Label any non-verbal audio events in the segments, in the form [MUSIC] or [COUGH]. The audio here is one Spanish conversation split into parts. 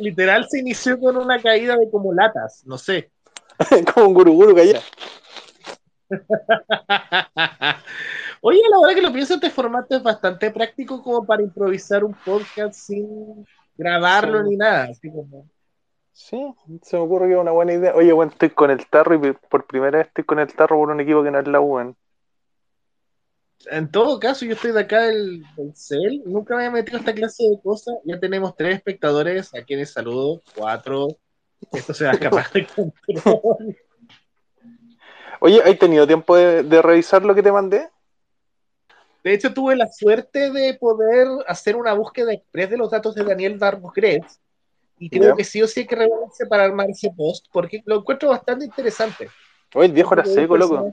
literal se inició con una caída de como latas, no sé. [LAUGHS] como un guruguru caía. [LAUGHS] Oye, la verdad que lo pienso, este formato es bastante práctico como para improvisar un podcast sin grabarlo ni nada. Así como... Sí, se me ocurre que es una buena idea. Oye, bueno, estoy con el tarro y por primera vez estoy con el tarro por un equipo que no es la U. En todo caso, yo estoy de acá del, CEL, nunca me había metido esta clase de cosas. Ya tenemos tres espectadores, a quienes saludo, cuatro. Esto se va a escapar de control. Oye, ¿has tenido tiempo de, revisar lo que te mandé? De hecho, tuve la suerte de poder hacer una búsqueda express de los datos de Daniel Gres y creo que sí o sí hay que revelarse para armar ese post porque lo encuentro bastante interesante. Oye, el viejo era seco, loco.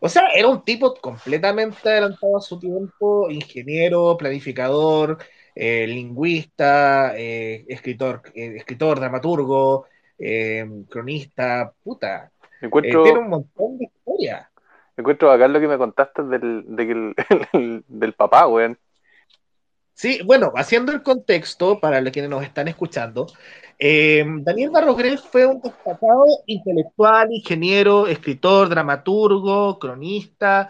O sea, era un tipo completamente adelantado a su tiempo, ingeniero, planificador, eh, lingüista, eh, escritor, eh, escritor, dramaturgo, cronista, puta. Encuentro, tiene un montón de historia. Encuentro acá lo que me contaste del, [LAUGHS] del papá, weón. Sí, bueno, haciendo el contexto para quienes nos están escuchando, eh, Daniel Barrogres fue un destacado intelectual, ingeniero, escritor, dramaturgo, cronista,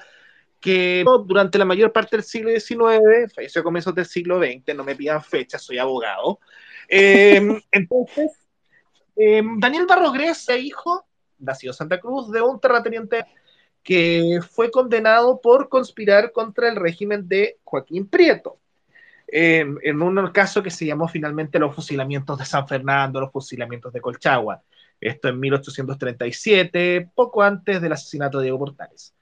que durante la mayor parte del siglo XIX, falleció a comienzos del siglo XX, no me pidan fechas, soy abogado. Eh, entonces, eh, Daniel Barrogres es hijo, nacido en Santa Cruz, de un terrateniente que fue condenado por conspirar contra el régimen de Joaquín Prieto en un caso que se llamó finalmente los fusilamientos de San Fernando, los fusilamientos de Colchagua. Esto en 1837, poco antes del asesinato de Diego Portales.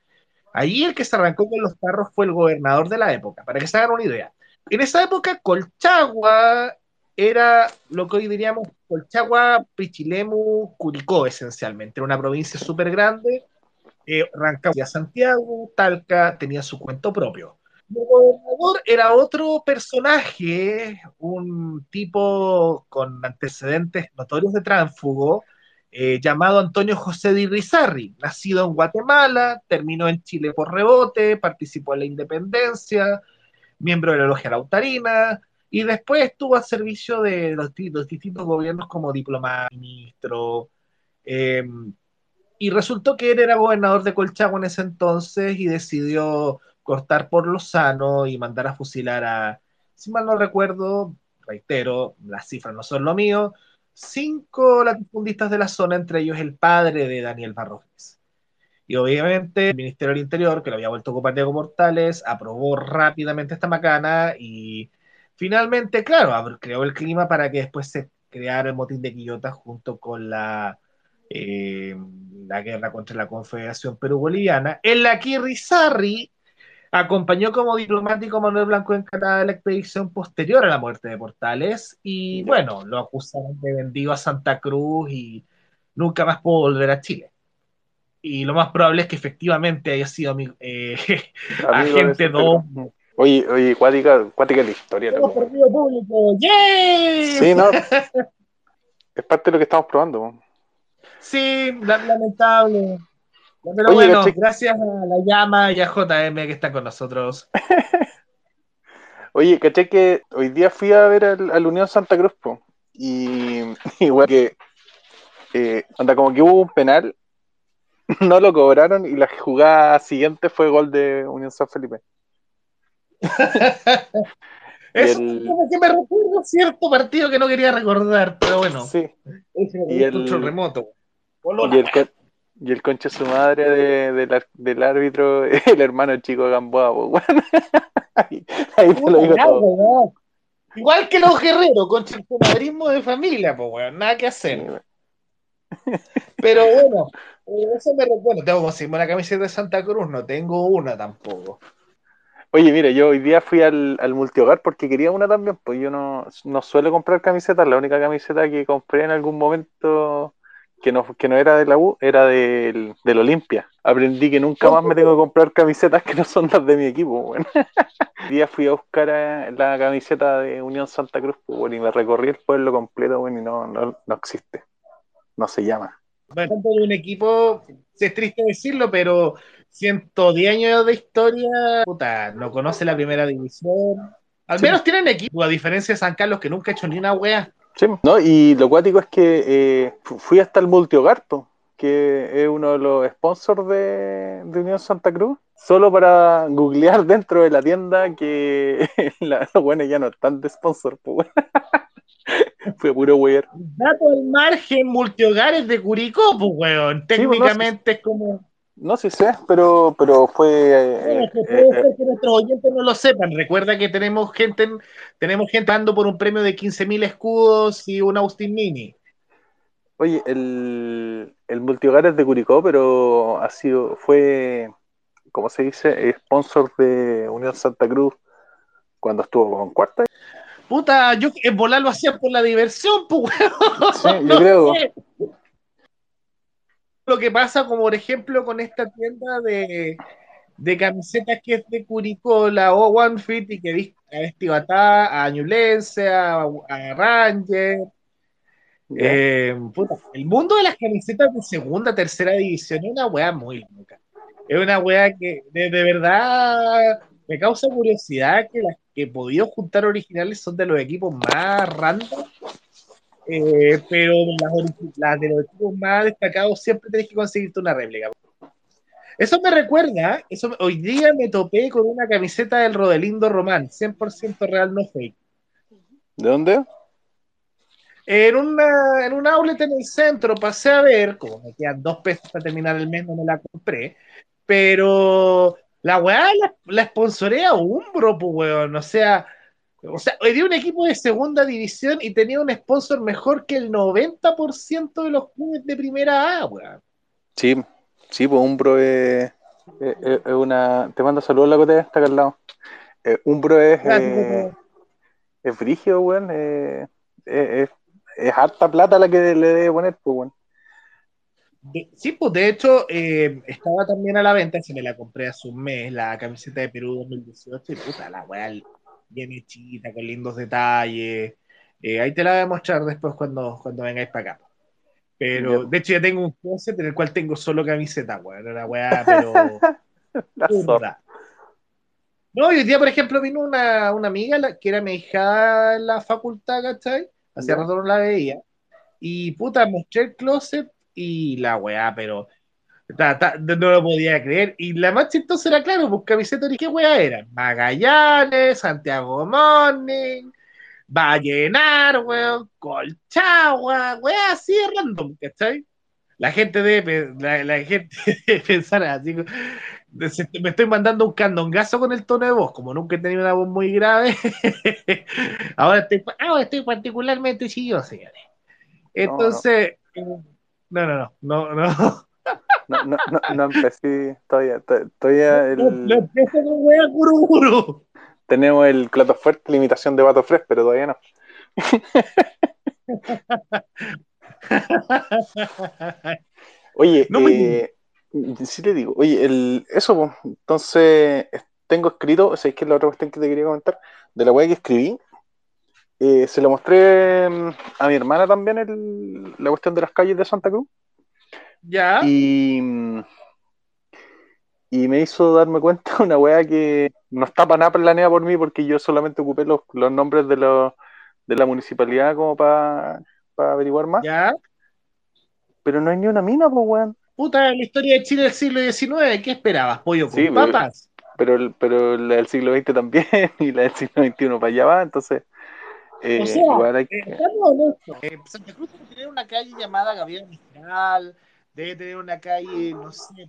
Allí el que se arrancó con los carros fue el gobernador de la época, para que se hagan una idea. En esa época, Colchagua era lo que hoy diríamos Colchagua, Pichilemu, Curicó, esencialmente. Era una provincia súper grande. Eh, Rancagua, Santiago, Talca tenía su cuento propio. El gobernador era otro personaje, un tipo con antecedentes notorios de tránsfugo, eh, llamado Antonio José de Irizarry, nacido en Guatemala, terminó en Chile por rebote, participó en la independencia, miembro de la logia lautarina, y después estuvo al servicio de los, distintos gobiernos como diplomático, ministro, em, y resultó que él era gobernador de Colchagua en ese entonces y decidió cortar por lo sano y mandar a fusilar a, si mal no recuerdo, reitero, las cifras no son lo mío, cinco latifundistas de la zona, entre ellos el padre de Daniel Barroques. Y obviamente el Ministerio del Interior, que lo había vuelto a ocupar Diego Mortales, aprobó rápidamente esta macana y finalmente, claro, creó el clima para que después se creara el motín de Quillota junto con la, eh, la guerra contra la Confederación Perú-Boliviana, en la que Rizarri Acompañó como diplomático Manuel Blanco en de la expedición posterior a la muerte de Portales y bueno, lo acusaron de vendido a Santa Cruz y nunca más pudo volver a Chile. Y lo más probable es que efectivamente haya sido eh, [LAUGHS] agente 2. Oye, oye, cuática, cuática la historia. público. Sí, no. [LAUGHS] es parte de lo que estamos probando. Sí, lamentable. Pero bueno, gracias a la llama y a JM que está con nosotros. [LAUGHS] Oye, caché que hoy día fui a ver al, Unión Santa Cruz, y [LAUGHS] igual que eh, anda como que hubo un penal, [LAUGHS] no lo cobraron y la jugada siguiente fue gol de Unión San Felipe. Eso es que me recuerdo cierto partido que no quería recordar, pero bueno. Sí. y el, remoto. Y el, y el concha su madre de, del árbitro, [LAUGHS] el hermano chico Gamboa, pues, [LAUGHS] ahí, te lo digo todo. Igual que los guerreros, el madrismo de familia, pues, weón, nada que hacer. Pero bueno, eh, eso me recuerda. Tengo que conseguirme una camiseta de Santa Cruz, no tengo una tampoco. Oye, mira, yo hoy día fui al, al multihogar porque quería una también, pues yo no, no suelo comprar camisetas, la única camiseta que compré en algún momento que no, que no era de la U, era del, del Olimpia. Aprendí que nunca más me tengo que comprar camisetas que no son las de mi equipo. Bueno. [LAUGHS] día fui a buscar la camiseta de Unión Santa Cruz bueno, y me recorrí el pueblo completo bueno, y no, no, no existe. No se llama. Bueno, un equipo, es triste decirlo, pero 110 años de historia, puta, no conoce la primera división, Al menos tienen equipo, a diferencia de San Carlos, que nunca ha hecho ni una wea. Sí, no, y lo cuático es que eh, fui hasta el multihogar, que es uno de los sponsors de, de, Unión Santa Cruz, solo para googlear [LAUGHS] dentro de la tienda que [LAUGHS] la, los buenos ya no están de sponsor, pues. [LAUGHS] Fue puro weón. Dato al margen, multihogares de Curicó, pues weón. Técnicamente es como. No sé sé, pero, pero fue. Eh, puede eh, ser que nuestros oyentes no lo sepan. Recuerda que tenemos gente, tenemos gente dando por un premio de 15.000 escudos y un Austin Mini. Oye, el, el multihogar es de Curicó, pero ha sido, fue, ¿cómo se dice? Sponsor de Unión Santa Cruz cuando estuvo con cuarta. Puta, yo en volar lo hacía por la diversión, pues. Sí, yo creo. [LAUGHS] Lo que pasa, como por ejemplo, con esta tienda de, de camisetas que es de Curicó, la O One Fit, y que vestido a, a Ñulense, a, a Ranger. Eh, puta, el mundo de las camisetas de segunda, tercera división es una weá muy loca. Es una weá que de, de verdad me causa curiosidad que las que he podido juntar originales son de los equipos más random, eh, pero las, de los equipos más destacados siempre tenés que conseguirte una réplica. Eso me recuerda, eso, hoy día me topé con una camiseta del Rodelindo Román, 100% real, no fake. ¿De dónde? En, una, en un outlet en el centro pasé a ver, como me quedan dos pesos para terminar el mes, no me la compré, pero la weá la, la sponsorea Umbro, pues weón. O sea, o sea, día un equipo de segunda división y tenía un sponsor mejor que el 90% de los clubes de primera A, weón. Sí, sí, pues Umbro es, es, una. Te mando saludos la cotea, está acá al lado. Eh, Umbro es. Eh, es frigio, weón. Eh, es, es, harta plata la que le debe poner, pues, weón sí, pues de hecho eh, estaba también a la venta, se me la compré hace un mes, la camiseta de Perú 2018, y puta, la weá bien hechita, con lindos detalles. Eh, ahí te la voy a mostrar después cuando, cuando vengáis para acá. Pero, de hecho, ya tengo un closet en el cual tengo solo camiseta, weón. La weá, pero. [LAUGHS] no, hoy día, por ejemplo, vino una, una amiga que era mi hija en la facultad, ¿cachai? Hace rato no la veía. Y puta, mostré el closet y la weá, pero no lo podía creer. Y la más chistosa era, claro, pues camiseta ¿qué weá era? Magallanes, Santiago Morning, Vallenar, weón, Colchagua, weá, así random, ¿cachai? La gente debe, la, gente [LAUGHS] pensar así, me estoy mandando un candongazo con el tono de voz, como nunca he tenido una voz muy grave, [LAUGHS] ahora estoy, ahora estoy particularmente chilloso, señores. Entonces, no, no, no, no, no. No, no, no, no empecé todavía, todavía el... No, empecé con wea cururu. Tenemos el plato fuerte, limitación de vato fresh, pero todavía no. oye, [LAUGHS] eh, sí te digo, oye, el, eso, pues, entonces tengo escrito, o sea, es que es la otra cuestión que te quería comentar, de la wea que escribí, eh, se lo mostré mm, a mi hermana también el, la cuestión de las calles de Santa Cruz. Ya. Y, y me hizo darme cuenta [LAUGHS] una weá que no está para nada planeada por mí porque yo solamente ocupé los, los nombres de, los, de la municipalidad como para averiguar más. Ya. Pero no hay ni una mina, pues weón. Puta, la historia de Chile del siglo XIX, ¿qué esperabas? ¿Pollo con sí, papas? Pero, pero la del siglo XX también [LAUGHS] y la del siglo XXI para allá va, entonces eh, o sea, hay eh, eh, Santa Cruz tener una calle llamada Gabriel Mistral, debe tener una calle, no sé,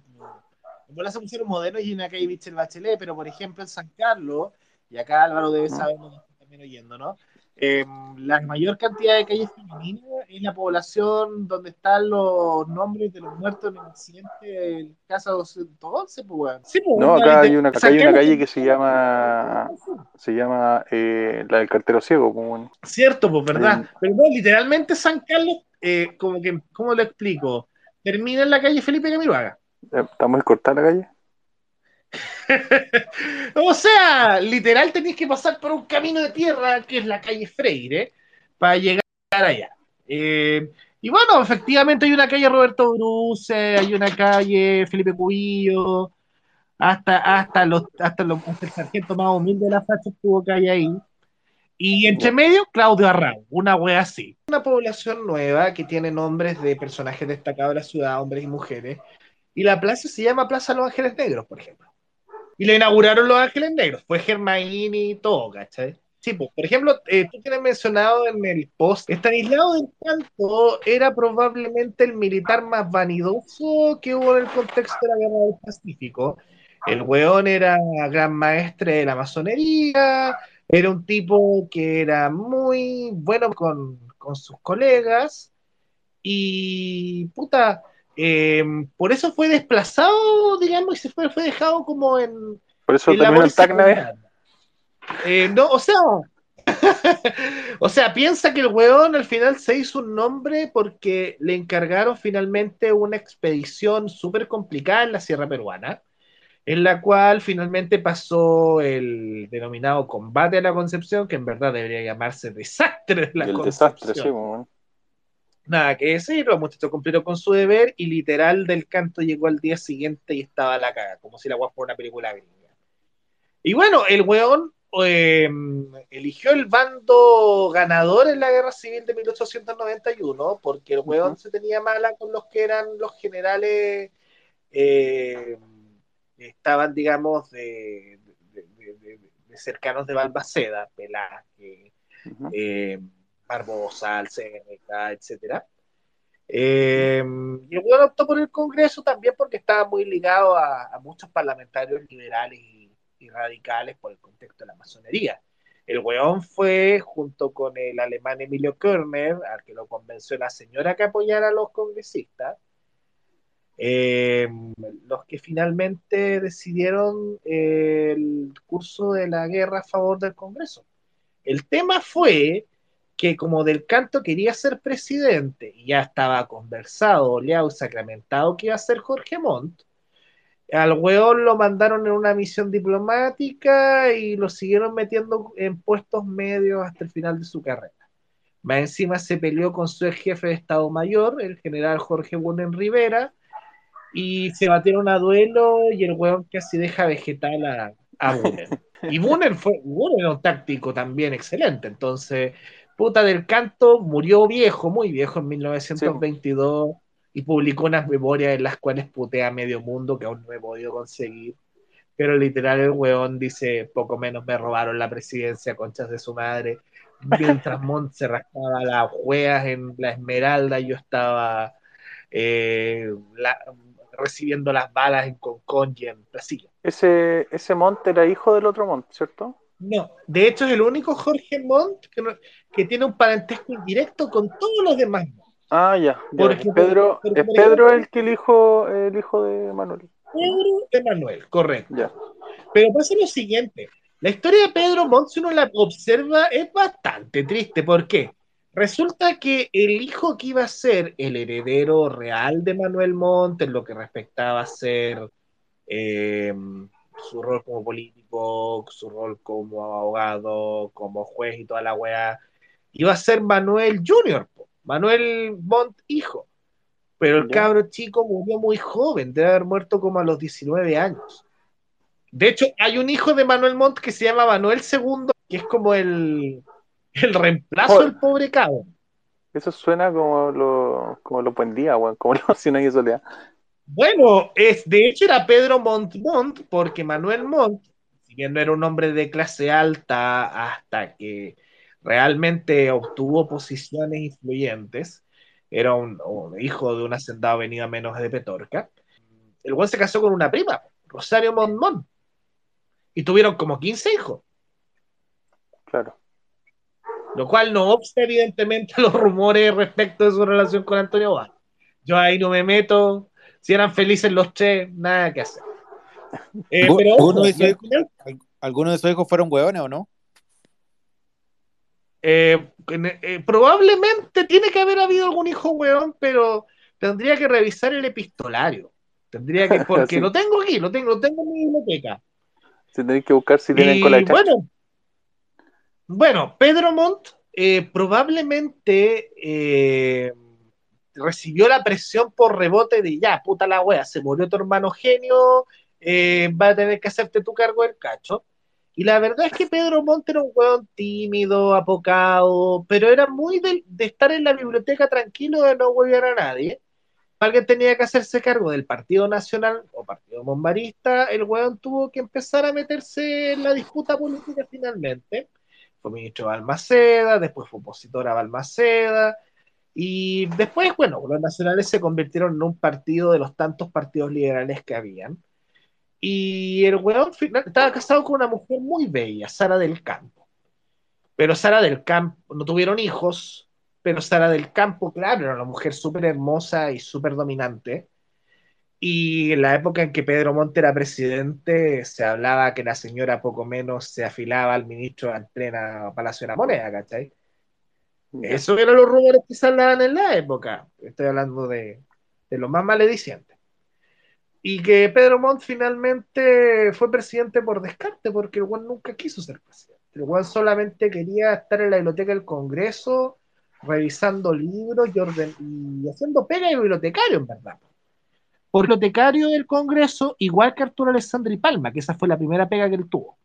como las pusieron modernos y una calle Michel Bachelet, pero por ejemplo en San Carlos, y acá Álvaro debe saber, también oyendo, ¿no? Eh, la mayor cantidad de calles femeninas es la población donde están los nombres de los muertos en el accidente del Casa 211, pues, sí, pues, No, acá hay una, acá hay una calle que se llama se llama eh, la del cartero ciego. Como Cierto, pues, ¿verdad? Pero no, literalmente San Carlos, eh, como que, ¿cómo lo explico? Termina en la calle Felipe Camiroaga. ¿Está muy cortada la calle? [LAUGHS] o sea, literal tenéis que pasar por un camino de tierra que es la calle Freire para llegar allá. Eh, y bueno, efectivamente hay una calle Roberto Bruce, hay una calle Felipe Cubillo, hasta, hasta, los, hasta, los, el sargento más humilde de la facha tuvo calle ahí. Y entre medio, Claudio Arrau, una wea así. Una población nueva que tiene nombres de personajes destacados de la ciudad, hombres y mujeres. Y la plaza se llama Plaza Los Ángeles Negros, por ejemplo. Y le inauguraron Los Ángeles Negros. Fue Germaini y todo, ¿cachai? Sí, pues, por ejemplo, eh, tú tienes mencionado en el post, Estanislao del Canto era probablemente el militar más vanidoso que hubo en el contexto de la Guerra del Pacífico. El weón era gran maestre de la masonería, era un tipo que era muy bueno con, sus colegas y puta, em, por eso fue desplazado, digamos, y se fue, fue dejado como en... Por eso terminó en Tacna, eh, no, o sea, [LAUGHS] o sea, piensa que el weón al final se hizo un nombre porque le encargaron finalmente una expedición súper complicada en la Sierra Peruana en la cual finalmente pasó el denominado combate a la Concepción, que en verdad debería llamarse desastre de la el Desastre, sí, Nada que decir, los muchachos cumplieron con su deber y literal del canto llegó al día siguiente y estaba la caga, como si la guapa fuera una película gringa. Y bueno, el weón em, eligió el bando ganador en la guerra civil de 1891 porque el weón se tenía mala con los que eran los generales. Eh, estaban, digamos, de, cercanos de Balbaceda, Pelaje, eh, Barbosa, Alceneca, etc. Eh, y el optó por el Congreso también porque estaba muy ligado a, muchos parlamentarios liberales y, radicales por el contexto de la masonería. El weón fue, junto con el alemán Emilio Körner, al que lo convenció la señora que apoyara a los congresistas, eh, los que finalmente decidieron eh, el curso de la guerra a favor del Congreso. El tema fue que como Del Canto quería ser presidente y ya estaba conversado, oleado y sacramentado que iba a ser Jorge Montt, al weón lo mandaron en una misión diplomática y lo siguieron metiendo en puestos medios hasta el final de su carrera. Más encima se peleó con su ex jefe de Estado Mayor, el general Jorge Bunen Rivera, y se batieron a duelo y el weón casi deja vegetal a, a [LAUGHS] Y Bunen fue era un táctico también excelente, entonces, puta del canto, murió viejo, muy viejo en 1922 y publicó unas memorias en las cuales putea a medio mundo que aún no he podido conseguir. Pero literal el weón dice, poco menos me robaron la presidencia, conchas de su madre. Mientras [LAUGHS] Montt se rascaba las hueas en la Esmeralda, yo estaba eh, la, recibiendo las balas en Concon y en Brasil. Ese, ese Montt era hijo del otro Montt, ¿cierto? No, de hecho es el único Jorge Montt que, tiene un parentesco indirecto con todos los demás. Ah, ya. Porque, Pedro, es Pedro el que el hijo, el hijo de Manuel. Pedro de Manuel, correcto. Ya. Pero pasa lo siguiente. La historia de Pedro Montt, si uno la observa, es bastante triste. ¿Por qué? Resulta que el hijo que iba a ser el heredero real de Manuel Montt, en lo que respectaba a ser eh, su rol como político, su rol como abogado, como juez y toda la weá, iba a ser Manuel Junior, Manuel Montt hijo. Pero el cabro chico murió muy joven, debe haber muerto como a los 19 años. De hecho, hay un hijo de Manuel Montt que se llama Manuel II, que es como el, [LAUGHS] el reemplazo del pobre cabo. Eso suena como lo, como lo Buendía, como lo [LAUGHS] Cien años soledad. Bueno, es, de hecho era Pedro Montmont, porque Manuel Montt, si bien no era un hombre de clase alta hasta que realmente obtuvo posiciones influyentes, era un, hijo de un hacendado venido a menos de Petorca, el buen se casó con una prima, Rosario Montmont, y tuvieron como 15 hijos. Claro. Lo cual no obsta, evidentemente, [LAUGHS] los rumores respecto de su relación con Antonio Vaz. Yo ahí no me meto. Si eran felices los tres, nada que hacer. Eh, ¿Algunos de sus hijos fueron hueones o no? Eh, eh, probablemente tiene que haber habido algún hijo hueón, pero tendría que revisar el epistolario. Tendría que, [LAUGHS] porque lo tengo aquí, lo tengo, lo tengo en mi biblioteca. Tiene que buscar si con la Bueno, bueno, Pedro Montt eh, probablemente eh, recibió la presión por rebote de ya, puta la wea, se murió tu hermano genio, eh, va a tener que hacerte tu cargo del cacho. Y la verdad es que Pedro Montt era un weón tímido, apocado, pero era muy de, estar en la biblioteca tranquilo, de no volver a nadie. Alguien tenía que hacerse cargo del Partido Nacional o Partido Bombarista, el weón tuvo que empezar a meterse en la disputa política finalmente. Fue ministro de Balmaceda, después fue opositor a Balmaceda, y después, bueno, los nacionales se convirtieron en un partido de los tantos partidos liberales que habían. Y el weón estaba casado con una mujer muy bella, Sara del Campo. Pero Sara del Campo, no tuvieron hijos, pero Sara del Campo, claro, era una mujer súper hermosa y súper dominante. Y en la época en que Pedro Monte era presidente, se hablaba que la señora poco menos se afilaba al ministro en plena Palacio de la Moneda, ¿cachai? Eso eran los rumores que se hablaban en la época. Estoy hablando de, de lo más malediciente. Y que Pedro Montt finalmente fue presidente por descarte, porque el Juan nunca quiso ser presidente. El Juan solamente quería estar en la biblioteca del Congreso, revisando libros y, orden, y haciendo pega de bibliotecario, en verdad. Por bibliotecario del Congreso, igual que Arturo Alessandri Palma, que esa fue la primera pega que él tuvo.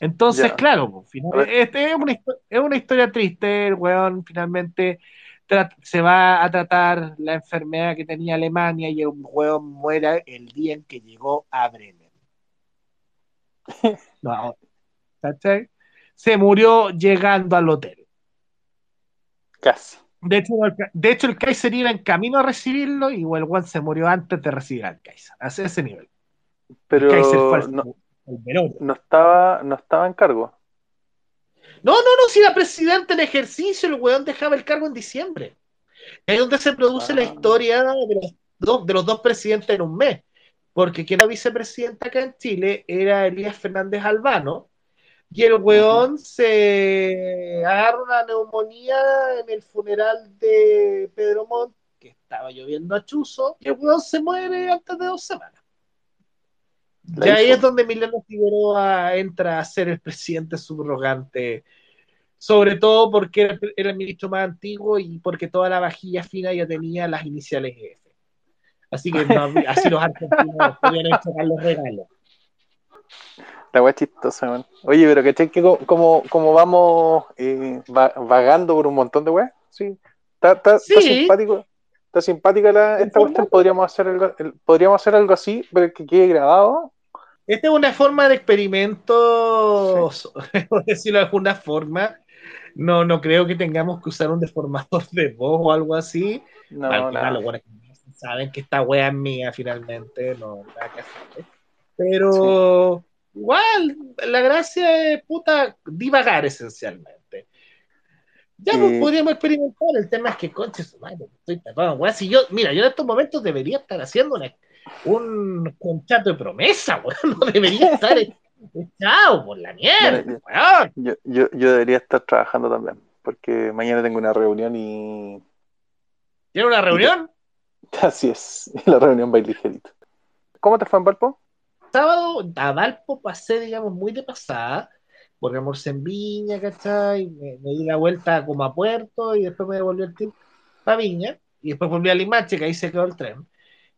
Entonces, claro, este es, una, es una historia triste. El weón finalmente se va a tratar la enfermedad que tenía Alemania y el hueón muera el día en que llegó a Bremen. [LAUGHS] No, Se murió llegando al hotel. Casi. De hecho, de hecho, el Kaiser iba en camino a recibirlo y el se murió antes de recibir al Kaiser. A ese nivel. Pero no, no, estaba, no estaba en cargo. No, no, no, si era presidente en ejercicio, el weón dejaba el cargo en diciembre. Es donde se produce la ah. historia de los, dos, de los dos presidentes en un mes. Porque quien era vicepresidente acá en Chile era Elías Fernández Albano, y el weón se agarra una neumonía en el funeral de Pedro Montt, que estaba lloviendo a chuzo, y el weón se muere antes de dos semanas. y ahí es donde Emiliano Figueroa entra a ser el presidente subrogante sobre todo porque era, el ministro más antiguo y porque toda la vajilla fina ya tenía las iniciales F. Así que así los argentinos [LAUGHS] podían entregar los regalos. La wea chistosa, man. Oye, pero que que como, como vamos eh, vagando por un montón de weas, sí. Está, simpático. Está simpática la, esta cuestión. Podríamos hacer algo, podríamos hacer algo así, pero que quede grabado. Esta es una forma de experimento, [LAUGHS] por decirlo de alguna forma, no, no creo que tengamos que usar un deformador de voz o algo así. No, no. saben que esta wea es mía finalmente, no, nada que hacer. Pero igual, la gracia es puta divagar esencialmente. Ya pues, podríamos experimentar, el tema es que, conches, estoy tapado, wea. Si yo, mira, yo en estos momentos debería estar haciendo un contrato de promesa, weón, [LAUGHS] no debería estar Chao, por la mierda, yo, yo, yo, debería estar trabajando también, porque mañana tengo una reunión y. ¿Tiene una reunión? [LAUGHS] Así es, [LAUGHS] la reunión va a ir ligerito. ¿Cómo te fue en Valpo? Sábado a Valpo pasé, digamos, muy de pasada, porque almorcé en Viña, ¿cachai? Me, me, di la vuelta como a Puerto y después me devolví el tiempo a Viña, y después volví a Limache, que ahí se quedó el tren.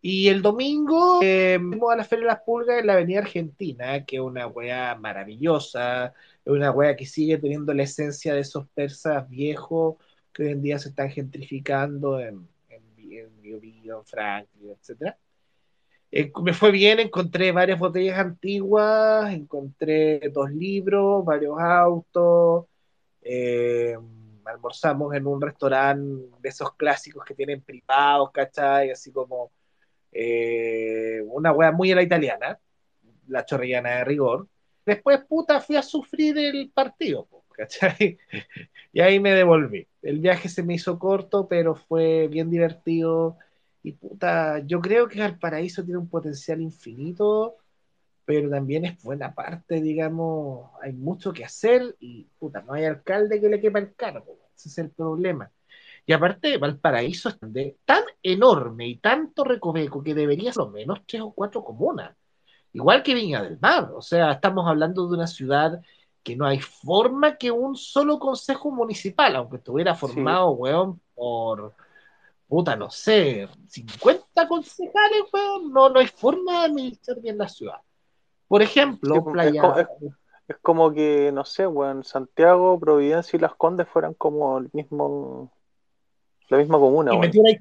Y el domingo eh, fuimos a la Feria de las Pulgas en la Avenida Argentina, que es una wea maravillosa, es una wea que sigue teniendo la esencia de esos persas viejos que hoy en día se están gentrificando en, Biobío, en Franklin, etc. Eh, me fue bien, encontré varias botellas antiguas, encontré dos libros, varios autos, eh, almorzamos en un restaurante de esos clásicos que tienen privados, ¿cachai? Así como eh, una wea muy a la italiana, la chorrillana de rigor. Después, puta, fui a sufrir el partido, ¿cachai? [LAUGHS] Y ahí me devolví. El viaje se me hizo corto, pero fue bien divertido. Y puta, yo creo que Valparaíso tiene un potencial infinito, pero también es buena parte, digamos, hay mucho que hacer y puta, no hay alcalde que le quepa el cargo. Ese es el problema. Y aparte, Valparaíso es tan enorme y tanto recoveco que debería ser lo menos tres o cuatro comunas. Igual que Viña del Mar. O sea, estamos hablando de una ciudad que no hay forma que un solo consejo municipal, aunque estuviera formado, weón, por, puta, no sé, 50 concejales, weón, no, no hay forma de administrar bien la ciudad. Por ejemplo, pues, Playa... Es, como que, no sé, weón, Santiago, Providencia y Las Condes fueran como el mismo, la misma comuna, y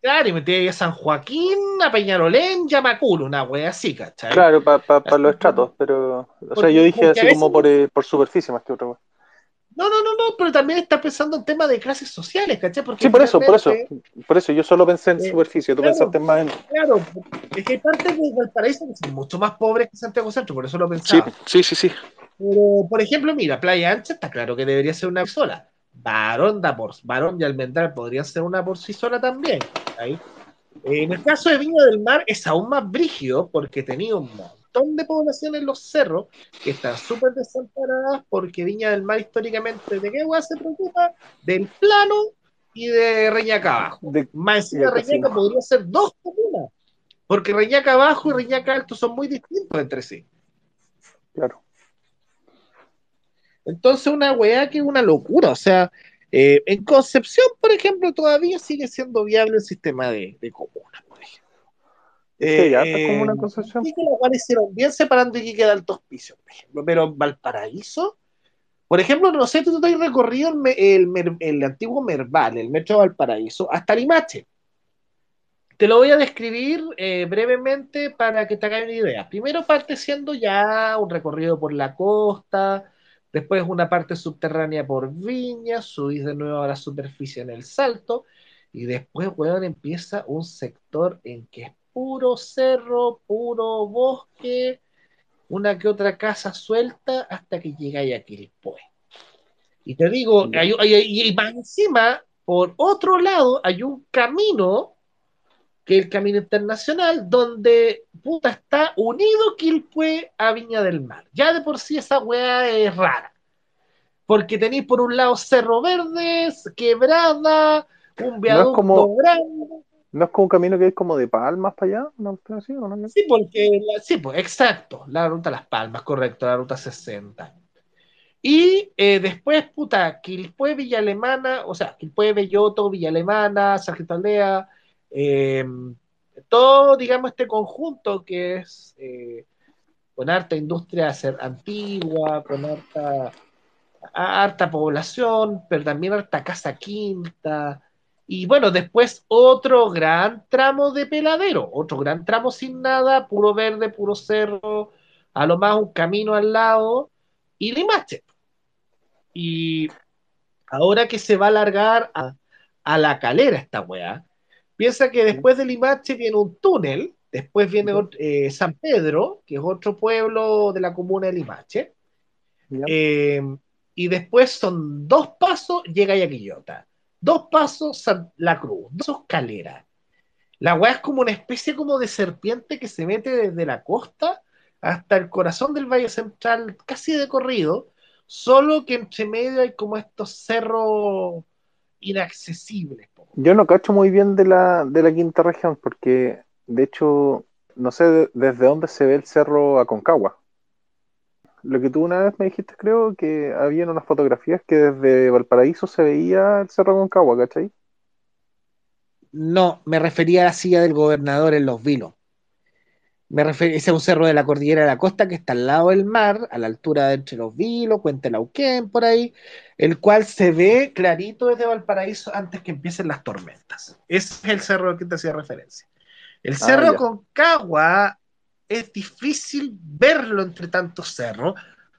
Claro, y metí ahí a San Joaquín, a Peñarolén, Yamacul, una wea así, ¿cachai? Claro, para los estratos, pero. O sea, yo dije así como por, eh, por, superficie más que otra wea. No, no, no, no, pero también está pensando en temas de clases sociales, ¿cachai? Porque sí, por eso, por eso. Por eso, yo solo pensé en eh, superficie, tú pensaste más en. Claro, es que hay partes de Valparaíso que son mucho más pobres que Santiago Centro, por eso lo pensaba. Sí, sí, sí, sí. Pero, por ejemplo, mira, Playa Ancha está claro que debería ser una sola. Barón, da por, Barón y Almendral podrían ser una por sí sola también. ¿ahí? En el caso de Viña del Mar es aún más brígido porque tenía un montón de población en los cerros que están súper desamparadas porque Viña del Mar históricamente de qué se preocupa del plano y de Reñaca Abajo. De, más encima Reñaca podría ser dos comunas porque Reñaca Abajo y Reñaca Alto son muy distintos entre sí. Claro. Entonces una weá que es una locura, o sea, eh, en Concepción, por ejemplo, todavía sigue siendo viable el sistema de, de comunas, Eh, ya está como una Concepción. Sí, que lo hicieron bien separando y que Altos Pisos, por ejemplo. Pero en Valparaíso, por ejemplo, no sé, tú te has recorrido el, el, antiguo Merval, el metro de Valparaíso, hasta Limache. Te lo voy a describir eh, brevemente para que te hagas una idea. Primero parte siendo ya un recorrido por la costa, Después una parte subterránea por Viña, subís de nuevo a la superficie en el Salto, y después, weón, empieza un sector en que es puro cerro, puro bosque, una que otra casa suelta, hasta que llegáis a Quilpue. Y te digo, y más encima, por otro lado, hay un camino, que es el camino internacional, donde puta está unido Quilpue a Viña del Mar. Ya de por sí esa weá es rara. Porque tenéis por un lado Cerro Verdes, Quebrada, un viaducto grande. ¿No es como un camino que es como de Palmas para allá? ¿No? Sí, porque, sí, pues, exacto, la ruta Las Palmas, correcto, la ruta 60. Y eh, después, puta, Quilpue, Villa Alemana, o sea, Quilpue, Belloto, Villa Alemana, Sargento Aldea, eh, todo, digamos, este conjunto que es eh, con harta industria antigua, con harta, harta población, pero también harta casa quinta. Y bueno, después otro gran tramo de peladero, otro gran tramo sin nada, puro verde, puro cerro, a lo más un camino al lado y Limache. Y ahora que se va a alargar a, a la calera esta weá, Piensa que después de Limache viene un túnel, después viene eh, San Pedro, que es otro pueblo de la comuna de Limache, em, y después son dos pasos, llega a Quillota, dos pasos La Cruz, dos escaleras. La weá es como una especie como de serpiente que se mete desde la costa hasta el corazón del Valle Central, casi de corrido, solo que entre medio hay como estos cerros inaccesibles. Yo no cacho muy bien de la, de la quinta región, porque de hecho no sé desde dónde se ve el cerro Aconcagua. Lo que tú una vez me dijiste, creo, que había unas fotografías que desde Valparaíso se veía el cerro Aconcagua, ¿cachai? No, me refería a la silla del gobernador en Los Vilos. Me refiero, ese es un cerro de la cordillera de la costa que está al lado del mar, a la altura de entre los Vilos, Puente Lauquén, por ahí, el cual se ve clarito desde Valparaíso antes que empiecen las tormentas. Ese es el cerro al que te hacía referencia. El ah, cerro Concagua es difícil verlo entre tantos cerros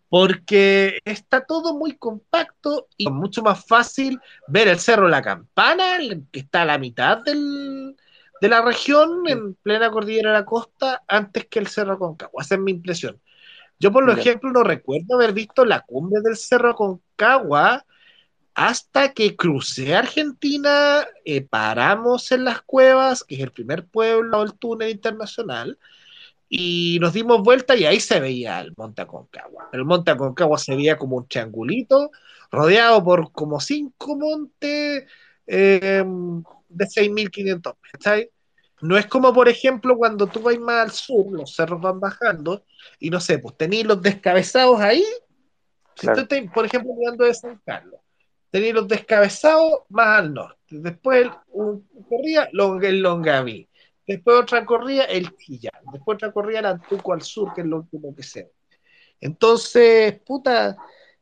porque está todo muy compacto y es mucho más fácil ver el cerro La Campana, que está a la mitad del, de la región en plena cordillera de la costa antes que el Cerro Concagua. Esa es mi impresión. Yo, por ejemplo, no recuerdo haber visto la cumbre del Cerro Concagua hasta que crucé Argentina, eh, paramos en las cuevas, que es el primer pueblo del túnel internacional, y nos dimos vuelta y ahí se veía el Monte Aconcagua. El Monte Aconcagua se veía como un triangulito, rodeado por como cinco montes eh, de 6.500 metros. No es como, por ejemplo, cuando tú vas más al sur, los cerros van bajando, y no sé, pues tenéis los descabezados ahí. Si tú estás, por ejemplo, mirando de San Carlos, tenía los descabezados más al norte. Después un, corría el Longaví. Después otra corría el Chillán. Después otra corría el Antuco al sur, que es lo último que sé. Entonces, puta,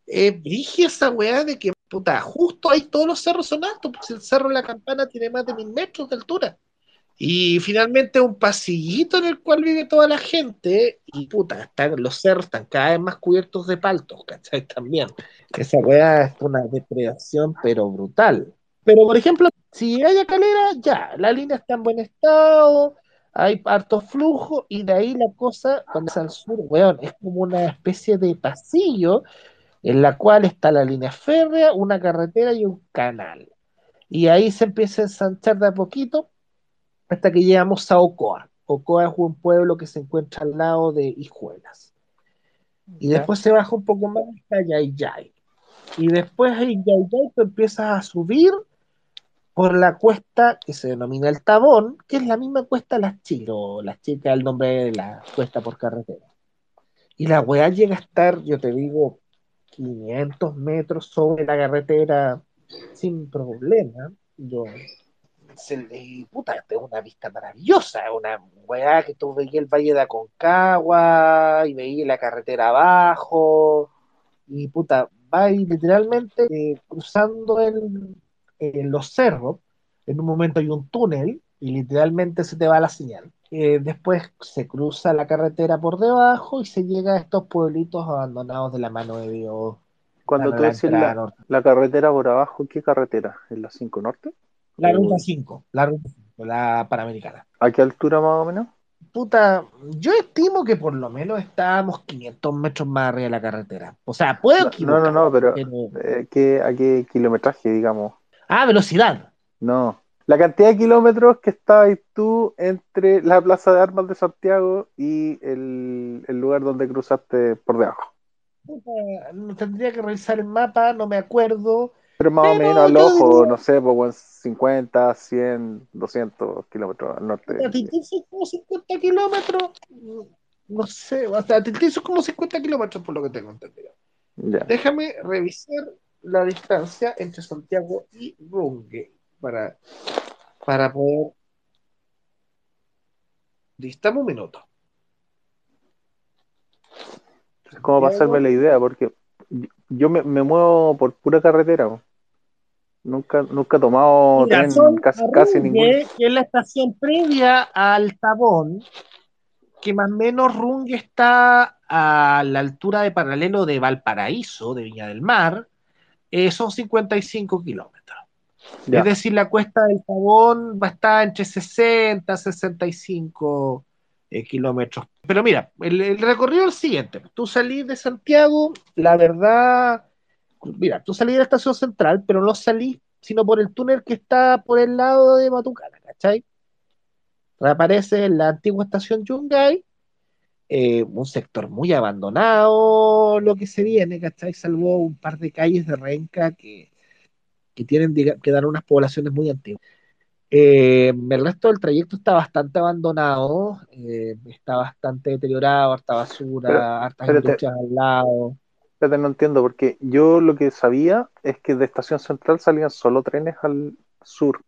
eh, esa weá de que, puta, justo ahí todos los cerros son altos, porque el cerro de la campana tiene más de mil metros de altura. Y finalmente un pasillito en el cual vive toda la gente, y puta, están, los cerros están cada vez más cubiertos de paltos, ¿cachai? [LAUGHS] También. Esa weá es una depredación, pero brutal. Pero, por ejemplo, si hay calera, ya, la línea está en buen estado, hay harto flujo, y de ahí la cosa, cuando es al sur, weón, es como una especie de pasillo en la cual está la línea férrea, una carretera y un canal. Y ahí se empieza a ensanchar de a poquito hasta que llegamos a Ocoa. Ocoa es un pueblo que se encuentra al lado de Hijuelas. Y después se baja un poco más hasta Yayay. Y después en Yayay tú empiezas a subir por la cuesta que se denomina el Tabón, que es la misma cuesta Las Chicas, Las Chicas, el nombre de la cuesta por carretera. Y la weá llega a estar, yo te digo, 500 metros sobre la carretera sin problema. Yo, se, puta, es una vista maravillosa, una weá que tú veías el valle de Aconcagua y veías la carretera abajo y puta, va literalmente eh, cruzando el, los cerros, en un momento hay un túnel y literalmente se te va la señal. Eh, después se cruza la carretera por debajo y se llega a estos pueblitos abandonados de la mano de Dios. Cuando tú decís la, la, carretera por abajo, ¿qué carretera? ¿Es la 5 Norte? La ruta 5, la ruta 5, la Panamericana. ¿A qué altura más o menos? Puta, yo estimo que por lo menos estábamos 500 metros más arriba de la carretera. O sea, puedo No, no, no, pero, eh, ¿qué, ¿a qué kilometraje, digamos? Ah, velocidad. No, la cantidad de kilómetros que estabas tú entre la Plaza de Armas de Santiago y el, lugar donde cruzaste por debajo. tendría que revisar el mapa, no me acuerdo. Pero más o menos al ojo, no sé, pues 50, 100, 200 kilómetros al norte. son como 50 kilómetros, no sé, o sea, son como 50 kilómetros por lo que tengo entendido. Déjame revisar la distancia entre Santiago y Runge para, para poder. Distamos un minuto. Es como para hacerme la idea, porque yo me, muevo por pura carretera. Nunca, nunca he tomado casi, casi ningún. Que es la estación previa al Tabón, que más o menos Rungue está a la altura de paralelo de Valparaíso, de Viña del Mar, eh, son 55 kilómetros. Es decir, la cuesta del Tabón va a estar entre 60 y 65 kilómetros. Pero mira, el, recorrido es el siguiente. Tú salís de Santiago, la verdad, mira, tú salís de la estación central, pero no salís sino por el túnel que está por el lado de Matucana, ¿cachai? Reaparece en la antigua estación Yungay, eh, un sector muy abandonado, lo que se viene, ¿cachai? Salvo un par de calles de Renca que que tienen que dar unas poblaciones muy antiguas. Eh, el resto del trayecto está bastante abandonado, eh, está bastante deteriorado, harta basura, hartas industrias al lado. Pero no entiendo, porque yo lo que sabía es que de Estación Central salían solo trenes al sur.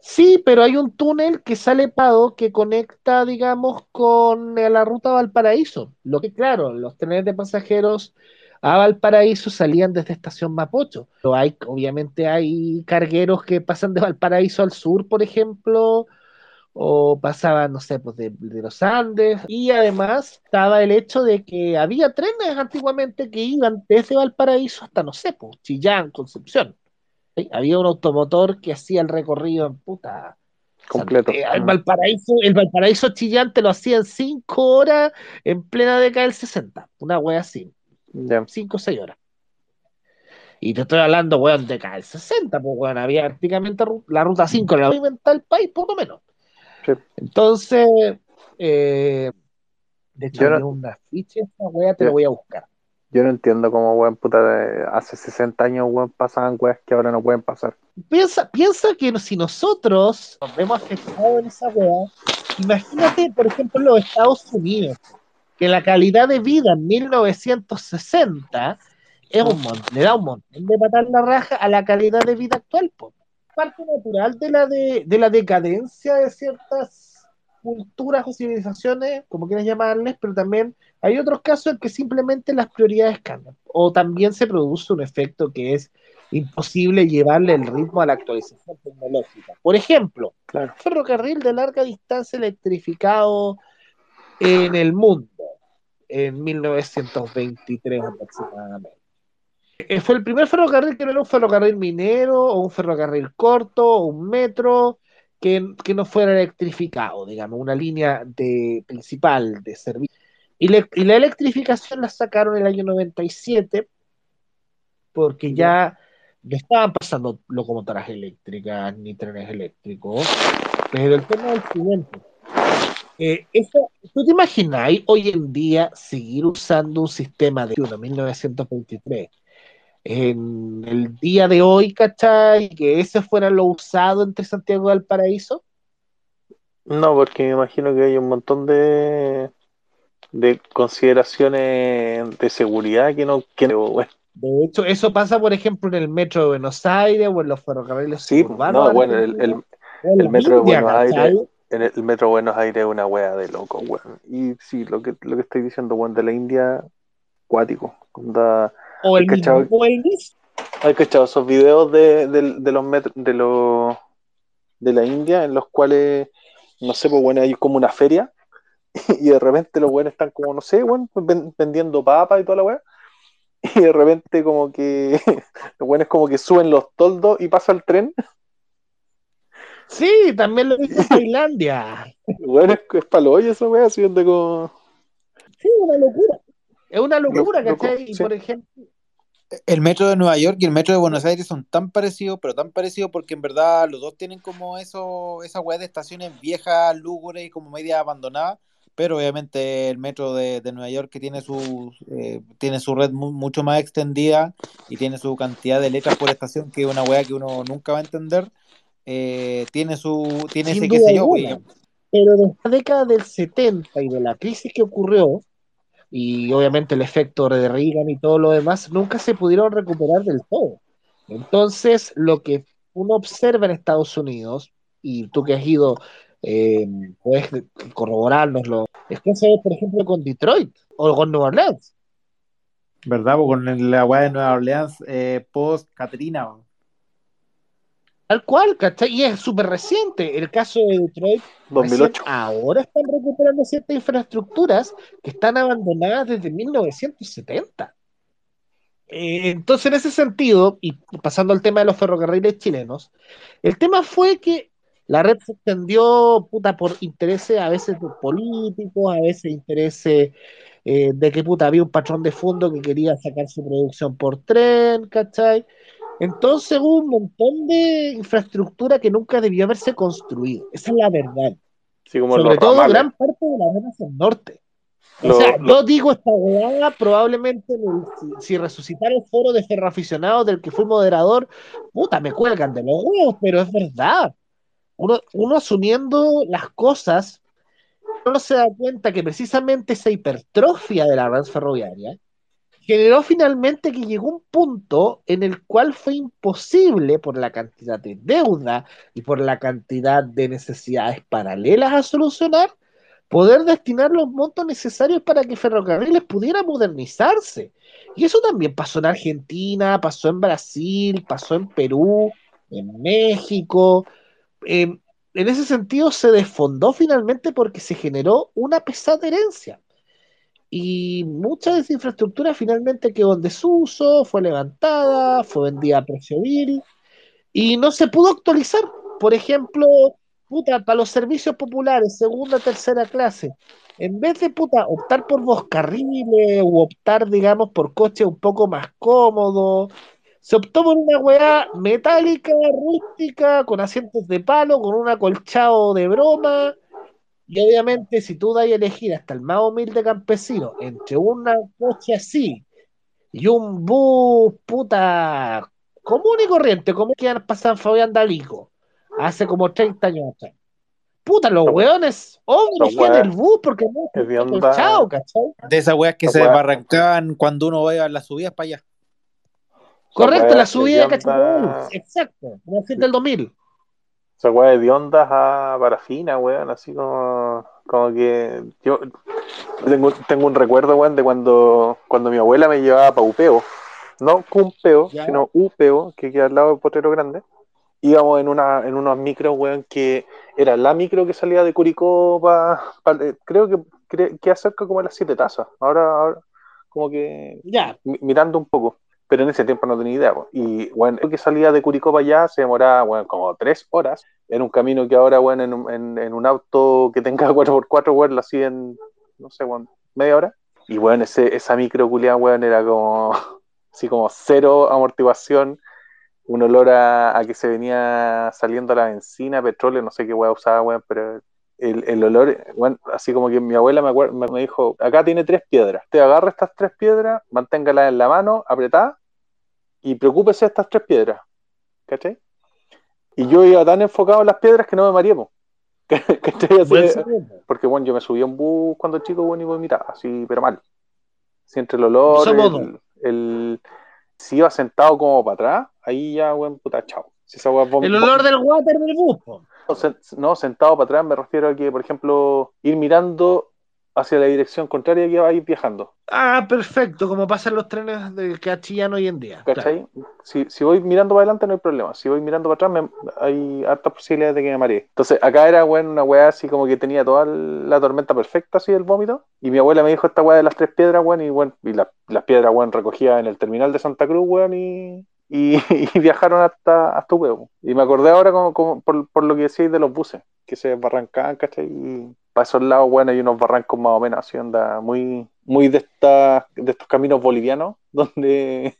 Sí, pero hay un túnel que sale pado que conecta, digamos, con la ruta Valparaíso. Lo que, claro, los trenes de pasajeros a Valparaíso salían desde Estación Mapocho. Pero hay, obviamente hay cargueros que pasan de Valparaíso al sur, por ejemplo, o pasaban, no sé, pues de, los Andes. Y además estaba el hecho de que había trenes antiguamente que iban desde Valparaíso hasta, no sé, pues Chillán, Concepción. Había un automotor que hacía el recorrido en puta. Completo. el Valparaíso, el Valparaíso Chillán te lo hacía en cinco horas en plena década del 60. Una wea así. 5 o 6 horas. Y te estoy hablando, weón, de cada 60, pues, weón, había prácticamente la ruta 5 la inventado el país, poco menos. Entonces, eh, de hecho, no, una ficha, esa weá te lo voy a buscar. Yo no entiendo cómo, weón, puta, hace 60 años, weón, pasaban weas que ahora no pueden pasar. Piensa, piensa que si nosotros nos vemos afectados en esa weá, imagínate, por ejemplo, los Estados Unidos que la calidad de vida en 1960 es un le da un montón de patar la raja a la calidad de vida actual. Parte natural de la, de, de la decadencia de ciertas culturas o civilizaciones, como quieras llamarles, pero también hay otros casos en que simplemente las prioridades cambian. O también se produce un efecto que es imposible llevarle el ritmo a la actualización tecnológica. Por ejemplo, claro. ferrocarril de larga distancia electrificado en el mundo en 1923 aproximadamente. Eh, fue el primer ferrocarril que no era un ferrocarril minero o un ferrocarril corto o un metro que, no fuera electrificado, digamos, una línea de, principal de servicio. Y, y la electrificación la sacaron en el año 97 porque ya no estaban pasando locomotoras eléctricas ni trenes eléctricos, pero el tema del siguiente. Eh, ¿Tú te imagináis hoy en día seguir usando un sistema de 1923? En el día de hoy, ¿cachai? Que ese fuera lo usado entre Santiago y Valparaíso. No, porque me imagino que hay un montón de, de consideraciones de seguridad que no, que, bueno, de hecho, eso pasa, por ejemplo, en el metro de Buenos Aires o en los ferrocarriles sí, urbanos. No, bueno, el, el, metro de Buenos Aires. En el metro de Buenos Aires es una wea de loco, weón. Y sí, lo que, lo que estoy diciendo, weón, de la India, cuático. o el mismo, o el Hay cachado esos videos de, de, los metros, de los de la India, en los cuales, no sé, pues bueno, hay como una feria, [LAUGHS] y de repente los weones están como, no sé, weón, vendiendo papas y toda la wea [LAUGHS] y de repente como que [LAUGHS] los buenos como que suben los toldos y pasa el tren. Sí, también lo hizo en Tailandia. Bueno, es, es palo eso, wea, haciendo como. Sí, una locura. Es una locura, ¿cachai? Por ejemplo. El metro de Nueva York y el metro de Buenos Aires son tan parecidos, pero tan parecidos porque en verdad los dos tienen como eso, esa weá de estaciones viejas, lúgubres y como media abandonadas pero obviamente el metro de, Nueva York que tiene su, eh, tiene su red mucho más extendida y tiene su cantidad de letras por estación que es una weá que uno nunca va a entender, eh, tiene su tiene ese qué sé yo. Pero de la década del 70 y de la crisis que ocurrió, y obviamente el efecto de Reagan y todo lo demás, nunca se pudieron recuperar del todo. Entonces, lo que uno observa en Estados Unidos, y tú que has ido eh, puedes corroborárnoslo. Es que se por ejemplo, con Detroit o con Nueva Orleans. ¿Verdad? O con la weá de Nueva Orleans eh, post Katrina. Tal cual, ¿cachai? Y es súper reciente. El caso de Detroit. 2008. Ahora están recuperando ciertas infraestructuras que están abandonadas desde 1970. Eh, entonces, en ese sentido, y pasando al tema de los ferrocarriles chilenos, el tema fue que la red se extendió puta, por intereses a veces políticos, a veces intereses eh, de que puta había un patrón de fondo que quería sacar su producción por tren, ¿cachai? Entonces hubo un montón de infraestructura que nunca debió haberse construido. Esa es la verdad. Sobre todo gran parte de la red hacia el norte. O sea, yo digo esta weá, probablemente si, si, resucitar el foro de ferroaficionados del que fui moderador, puta, me cuelgan de los huevos, pero es verdad uno, asumiendo las cosas, uno se da cuenta que precisamente esa hipertrofia de la red ferroviaria generó finalmente que llegó un punto en el cual fue imposible por la cantidad de deuda y por la cantidad de necesidades paralelas a solucionar, poder destinar los montos necesarios para que Ferrocarriles pudiera modernizarse. Y eso también pasó en Argentina, pasó en Brasil, pasó en Perú, en México, eh, en ese sentido se desfondó finalmente porque se generó una pesada herencia. Y mucha de esa infraestructura finalmente quedó en desuso, fue levantada, fue vendida a precio vil y no se pudo actualizar. Por ejemplo, puta, para los servicios populares, segunda, tercera clase, en vez de optar por carriles o optar, digamos, por coches un poco más cómodos, se optó por una weá metálica, rústica, con asientos de palo, con un acolchado de broma. Y obviamente, si tú das a elegir hasta el más humilde campesino entre una coche así y un bus puta común y corriente, como que han pasado Fabián Dalico hace como 30 años atrás. Puta, los weones, obvio, elegían el bus porque no es acolchado, ¿cachai? De esas weas que se desbarrancaban cuando uno va a las subidas para allá. Correcto, la subida de Cachapoal. Exacto, como el del 2000. Esa weá de ondas a parafina, weón, así como, como que yo tengo, tengo un recuerdo, weón, de cuando, cuando mi abuela me llevaba para Upeo, no Cumpeo, Ya. sino Upeo, que queda al lado de Potrero Grande. Íbamos en, una, en unos micros, weón, que era la micro que salía de Curicó pa- pa- eh, creo que cre- queda cerca como de las siete tazas. Ahora, ahora como que Ya, mi- mirando un poco, pero en ese tiempo no tenía idea. Y bueno, que salía de Curicó para allá se demoraba bueno, como tres horas en un camino que ahora, bueno, en, en, en un auto que tenga [LAUGHS] 4x4, bueno, lo hacía en, no sé, bueno, media hora. Y bueno, ese, esa micro culiada, weón, era como, [LAUGHS] así como cero amortiguación, un olor a, a que se venía saliendo la benzina, petróleo, no sé qué weón usaba, weón, pero el, el olor, bueno, así como que mi abuela me, me dijo, acá tiene tres piedras, te agarra estas tres piedras, manténgalas en la mano, apretada, y preocúpese de estas tres piedras, ¿cachai? Y yo iba tan enfocado en las piedras que no me mareé, [LAUGHS] porque bueno, yo me subí a un bus cuando chico, bueno, y vomitaba, así, pero mal. Si entre el olor, el, el- si iba sentado como para atrás, ahí ya, bueno, puta, chao. Si esa El olor del water del bus. no, sentado para atrás me refiero a que, por ejemplo, ir mirando hacia la dirección contraria que va a ir viajando. Ah, perfecto, como pasan los trenes de Cachillán hoy en día. ¿Cachai? Si, si voy mirando para adelante no hay problema. Si voy mirando para atrás me- hay hartas posibilidades de que me maree. Entonces acá era bueno, una weá así como que tenía toda la tormenta perfecta así del vómito. Y mi abuela me dijo esta weá de las tres piedras, weón, y bueno, y la- las piedras, weón, recogidas en el terminal de Santa Cruz, weón, y, y, [LAUGHS] y viajaron hasta, hasta Huevo. Y me acordé ahora como, como por, por lo que decíais de los buses, que se barrancaban, ¿cachai? Y para esos lados, bueno, hay unos barrancos más o menos así, onda, muy, muy de, estas de estos caminos bolivianos, [LAUGHS] donde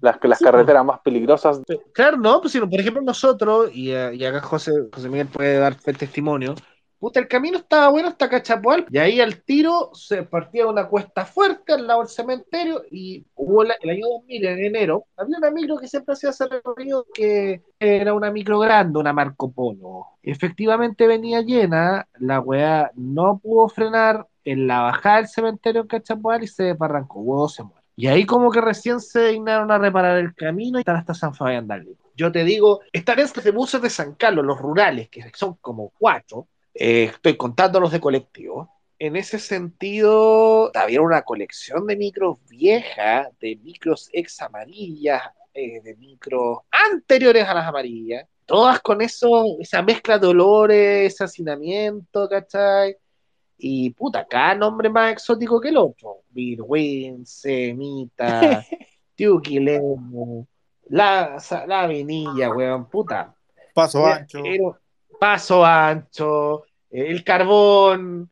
las, las Sí, carreteras más peligrosas. Claro, no, pues por ejemplo nosotros, y, eh, y acá José, José Miguel puede dar fe testimonio, puta, el camino estaba bueno hasta Cachapoal, y ahí al tiro se partía una cuesta fuerte al lado del cementerio, y hubo el año 2000, en enero, había una micro que siempre hacía ese recorrido que era una micro grande, una Marco Polo. Efectivamente venía llena, la weá no pudo frenar en la bajada del cementerio en Cachapoal y se desbarrancó, huevo se muere. Y ahí como que recién se dignaron a reparar el camino y están hasta San Fabián de Alí. Yo te digo, están estos buses de San Carlos, los rurales, que son como cuatro, eh, estoy contando los de colectivo. En ese sentido, había una colección de micros viejas, de micros ex amarillas, eh, de micros anteriores a las amarillas, todas con eso, esa mezcla de olores, ese hacinamiento, ¿cachai? Y puta, cada nombre más exótico que el otro. Birwin, Semita, Tiuquilemo, [LAUGHS] la, la Vinilla, weón, puta. Paso ancho. era- paso ancho, el carbón,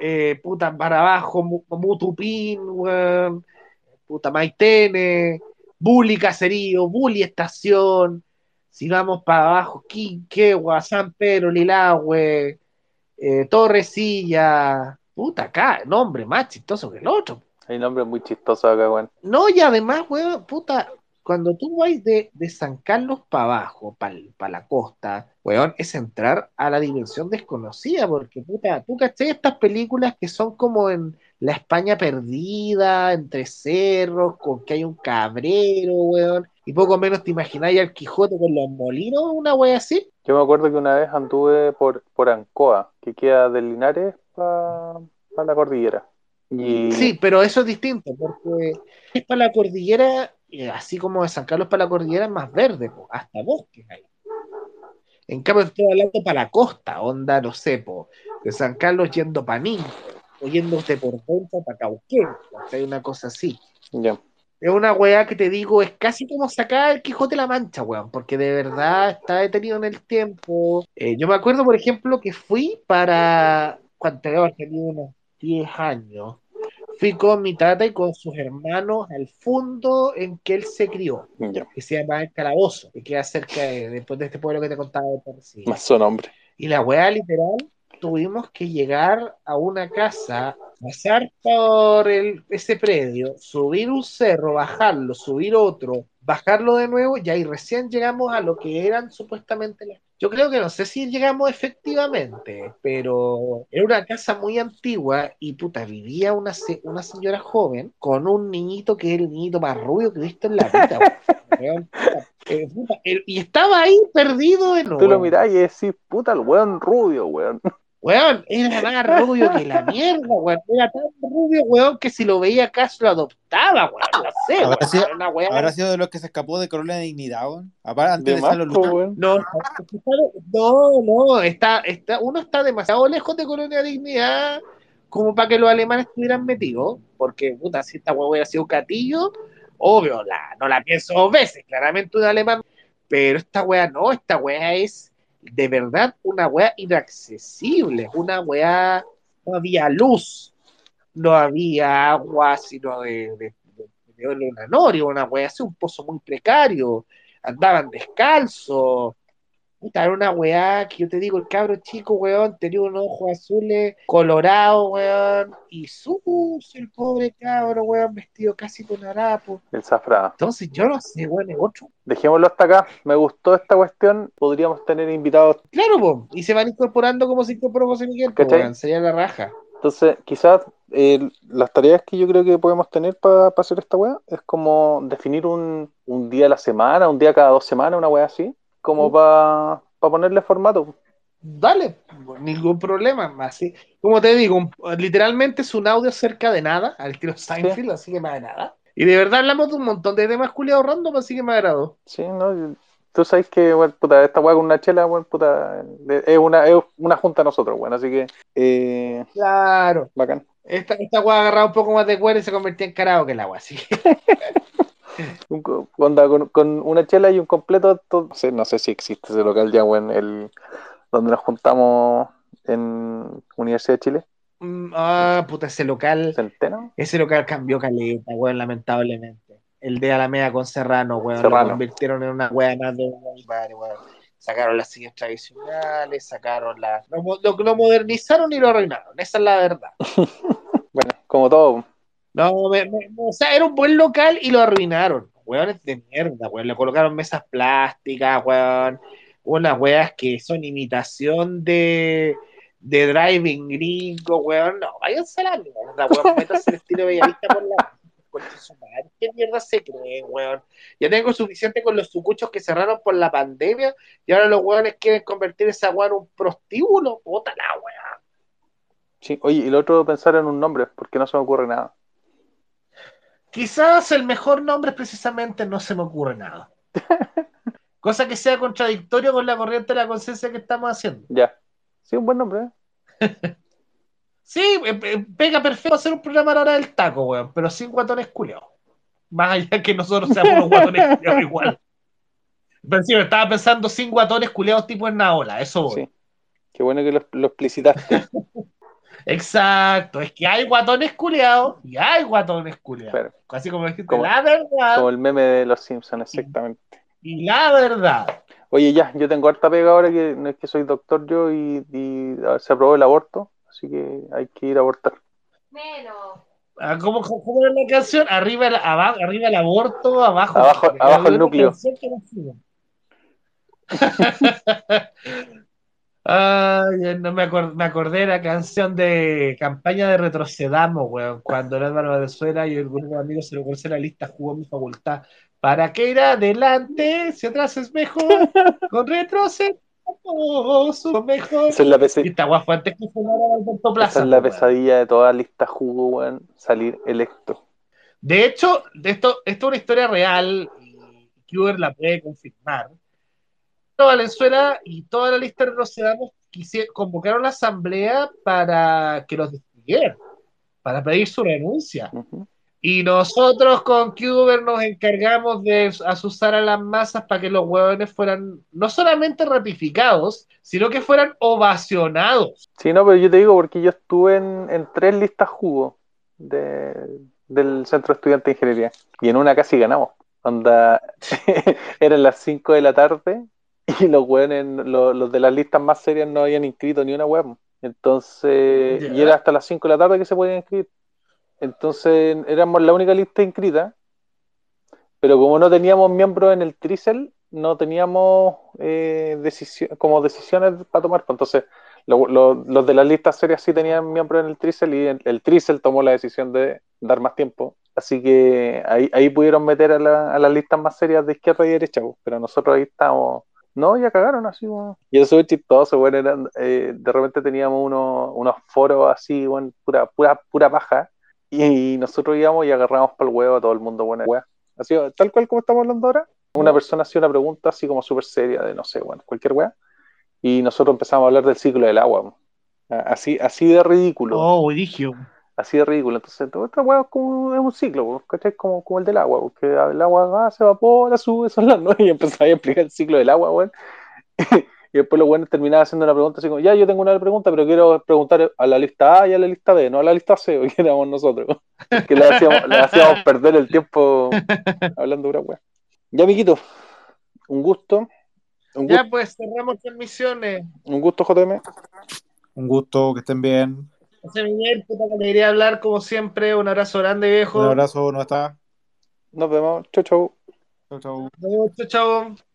eh, puta, para abajo, Mu- Mutupín, weón, puta, Maitene, Bully Caserío, Bully Estación, si vamos para abajo, Quinquegua, San Pedro, Lilagüe, eh, Torrecilla, puta, acá, nombre más chistoso que el otro. Hay nombres muy chistosos acá, weón. No, y además, weón, puta, cuando tú vas de, de San Carlos para abajo, para la costa, weón, es entrar a la dimensión desconocida, porque, puta, tú caché estas películas que son como en la España perdida, entre cerros, con que hay un cabrero, weón, y poco menos te imagináis al Quijote con los molinos, una wea así. Yo me acuerdo que una vez anduve por, por Ancoa, que queda de Linares para la cordillera. Y Sí, pero eso es distinto, porque es para la cordillera, eh, así como de San Carlos para la cordillera es más verde, po, hasta bosques hay. En cambio, estoy hablando para la costa, onda, no sé, po, de San Carlos yendo para Ninco, o yéndote por dentro para Cauquén, hay una cosa así. Es una weá que te digo, es casi como sacar el Quijote de la Mancha, weón, porque de verdad está detenido en el tiempo. Eh, yo me acuerdo, por ejemplo, que fui para, cuando tenía unos 10 años, fui con mi tata y con sus hermanos al fondo en que él se crió, que se llama El Calabozo, que queda cerca de, después de este pueblo que te contaba de. Más su nombre. Y la weá, literal, tuvimos que llegar a una casa, pasar por el, ese predio, subir un cerro, bajarlo, subir otro, bajarlo de nuevo, y ahí recién llegamos a lo que eran supuestamente las. Yo creo que no sé si llegamos efectivamente, pero era una casa muy antigua y puta, vivía una, una señora joven con un niñito que es el niñito más rubio que he visto en la vida. [LAUGHS] Eh, puta, eh, y estaba ahí perdido en Tú lo mirás y decís, puta, el weón rubio, weón. Weón, era más rubio que la mierda, weón. Era tan rubio, weón, que si lo veía acá se lo adoptaba, weón. No sé, weón. Habrá sido- Era una ¿Habrá sido de los que se escapó de Corona de Dignidad, weón? Aparte, antes De de Lucas. weón. No, no, no, está, está, uno está demasiado lejos de Colonia Dignidad como para que los alemanes estuvieran metidos, porque puta, si esta hueá hubiera sido Catillo, obvio, la, no la pienso dos veces, claramente un alemán, pero esta weá no, esta weá es de verdad una weá inaccesible, una weá, no había luz, no había agua, sino de, de, oro norio, una weá así, un pozo muy precario, andaban descalzos, Puta, era una weá que yo te digo, el cabro chico, weón, tenía unos ojos azules, colorado, weón, y sucio el pobre cabro, weón, vestido casi con harapo. El zafrado. Entonces, yo no sé, weón, es otro. Dejémoslo hasta acá. Me gustó esta cuestión. Podríamos tener invitados. Claro, po, y se van incorporando como se incorporó José Miguel, weón, sería la raja. Entonces, quizás eh, las tareas que yo creo que podemos tener para hacer esta weá es como definir un, un día a la semana, un día cada dos semanas, una weá así, como Mm. para ponerle formato. Dale, ningún problema, así. Como te digo, un- literalmente es un audio cerca de nada, al estilo Seinfeld, así que más de nada. Y de verdad hablamos de un montón de temas culiados random, así que me agradó. Sí, ¿no? Tú sabes que, bueno, puta, esta weá con una chela, bueno, puta, es una, es una junta a nosotros, bueno, así que, eh, Claro. bacán. Esta, esta weá agarraba un poco más de cuero y se convertía en karaoke el agua, así que [LAUGHS] Un con, con una chela y un completo, to- no sé, no sé si existe ese local ya, weón, el, donde nos juntamos en Universidad de Chile, Mm, Ah, puta, ese local, Centeno. ese local cambió caleta, weón, lamentablemente. El de Alameda con Serrano, weón, Serrano. lo convirtieron en una weá más de un bar, weón. Sacaron las sillas tradicionales, sacaron las. Lo, mo- lo, lo modernizaron y lo arruinaron, esa es la verdad. [LAUGHS] Bueno, como todo, No, me- me- o sea, era un buen local y lo arruinaron. Weones de mierda, weón. Le colocaron mesas plásticas, weón. Unas weas que son imitación de, de driving gringo, weón. No, váyanse a la mierda, weón. Métanse el estilo bellavista por la. su madre. ¿Qué mierda se creen, weón? Ya tengo suficiente con los sucuchos que cerraron por la pandemia y ahora los weones quieren convertir esa weá en un prostíbulo. Puta la weá. sí. Oye, y lo otro, pensar en un nombre, porque no se me ocurre nada. Quizás el mejor nombre precisamente no se me ocurre nada. [LAUGHS] Cosa que sea contradictorio con la corriente de la conciencia que estamos haciendo. Ya. Sí, un buen nombre, ¿eh? [LAUGHS] Sí, eh, eh, pega perfecto hacer un programa a la hora del taco, weón, pero sin guatones culiados. Más allá que nosotros seamos unos guatones [LAUGHS] culiados igual. Pero sí, estaba pensando sin guatones culiados tipo en Naola, eso voy. Sí. Qué bueno que lo, lo explicitaste. Exacto, es que hay guatones culiados y hay guatones culiados. Claro. Así como dijiste, Como- la verdad Como el meme de los Simpsons, exactamente. y la verdad. Oye, ya, yo tengo harta pega ahora que no es que soy doctor yo y, y se aprobó el aborto, así que hay que ir a abortar. Menos. Ah, ¿Cómo, cómo era la canción? Arriba el, abajo, arriba el aborto, abajo, Abajo- abajo el núcleo. [LAUGHS] que no sigo. Ay, no me, acor- me acordé de la canción de campaña de Retrocedamos, weón, cuando el Álvaro Venezuela y el grupo de amigos se lo conoce la lista jugó mi facultad. ¿Para qué ir adelante si atrás es mejor? Con retrocedamos, su mejor. Esa es la, Y pese- esta antes que sonara Alberto Plaza. esa es la weón. pesadilla de toda lista jugo, weón, salir electo. De hecho, esto, esto es una historia real y Kuber la puede confirmar. Valenzuela y toda la lista de Retrocedamos quisi- convocaron la asamblea para que los despidieran, para pedir su renuncia. Ujú. Y nosotros con Kuber nos encargamos de asusar a las masas para que los huevones fueran no solamente ratificados, sino que fueran ovacionados. Sí, no, pero yo te digo porque yo estuve en, en tres listas jugo de- del Centro de Estudiantes de Ingeniería y en una casi ganamos. Onda, [LAUGHS] eran las 5 de la tarde [LAUGHS] y los weones, los, los de las listas más serias no habían inscrito ni una web. Entonces, y era hasta las 5 de la tarde que se podían inscribir. Entonces, éramos la única lista inscrita, pero como no teníamos miembros en el Tricel, no teníamos eh, decisión- como decisiones para tomar. Entonces, lo- lo- los de las listas serias sí tenían miembros en el Tricel y el, el Tricel tomó la decisión de dar más tiempo Así que ahí, ahí pudieron meter a, la, a las listas más serias de izquierda y derecha, pero nosotros ahí estábamos. No, ya cagaron así, bueno. Y eso es chistoso, bueno, eran, eh, de repente teníamos unos, unos foros así, bueno, pura, pura, pura paja, y, nosotros íbamos y agarramos para el huevo a todo el mundo, bueno, Así, tal cual como estamos hablando ahora, una persona hacía una pregunta así como súper seria de, no sé, bueno, cualquier weá, y nosotros empezamos a hablar del ciclo del agua, así, así de ridículo. Oh, religio así de ridículo. Entonces, todo esta es como es un ciclo, ¿cachai? Como, como el del agua, porque el agua va, se evapora, sube, [LAUGHS] son las nueve, y empezaba a explicar el ciclo del agua, weón. [LAUGHS] y después los buenos terminaban haciendo una pregunta así como, ya, yo tengo una pregunta, pero quiero preguntar a la lista A y a la lista B, no a la lista C, [LAUGHS] que éramos nosotros. que le hacíamos, le hacíamos perder el tiempo hablando de una weá. Ya, amiguito, un gusto. Un ya, pues cerramos transmisiones. Un gusto, JM. Un gusto, que estén bien. José Miguel, puta que alegría hablar como siempre. Un abrazo grande, viejo. Un abrazo, ¿no está? Nos vemos. Chau, chau. Chau, chau. Chau, chau.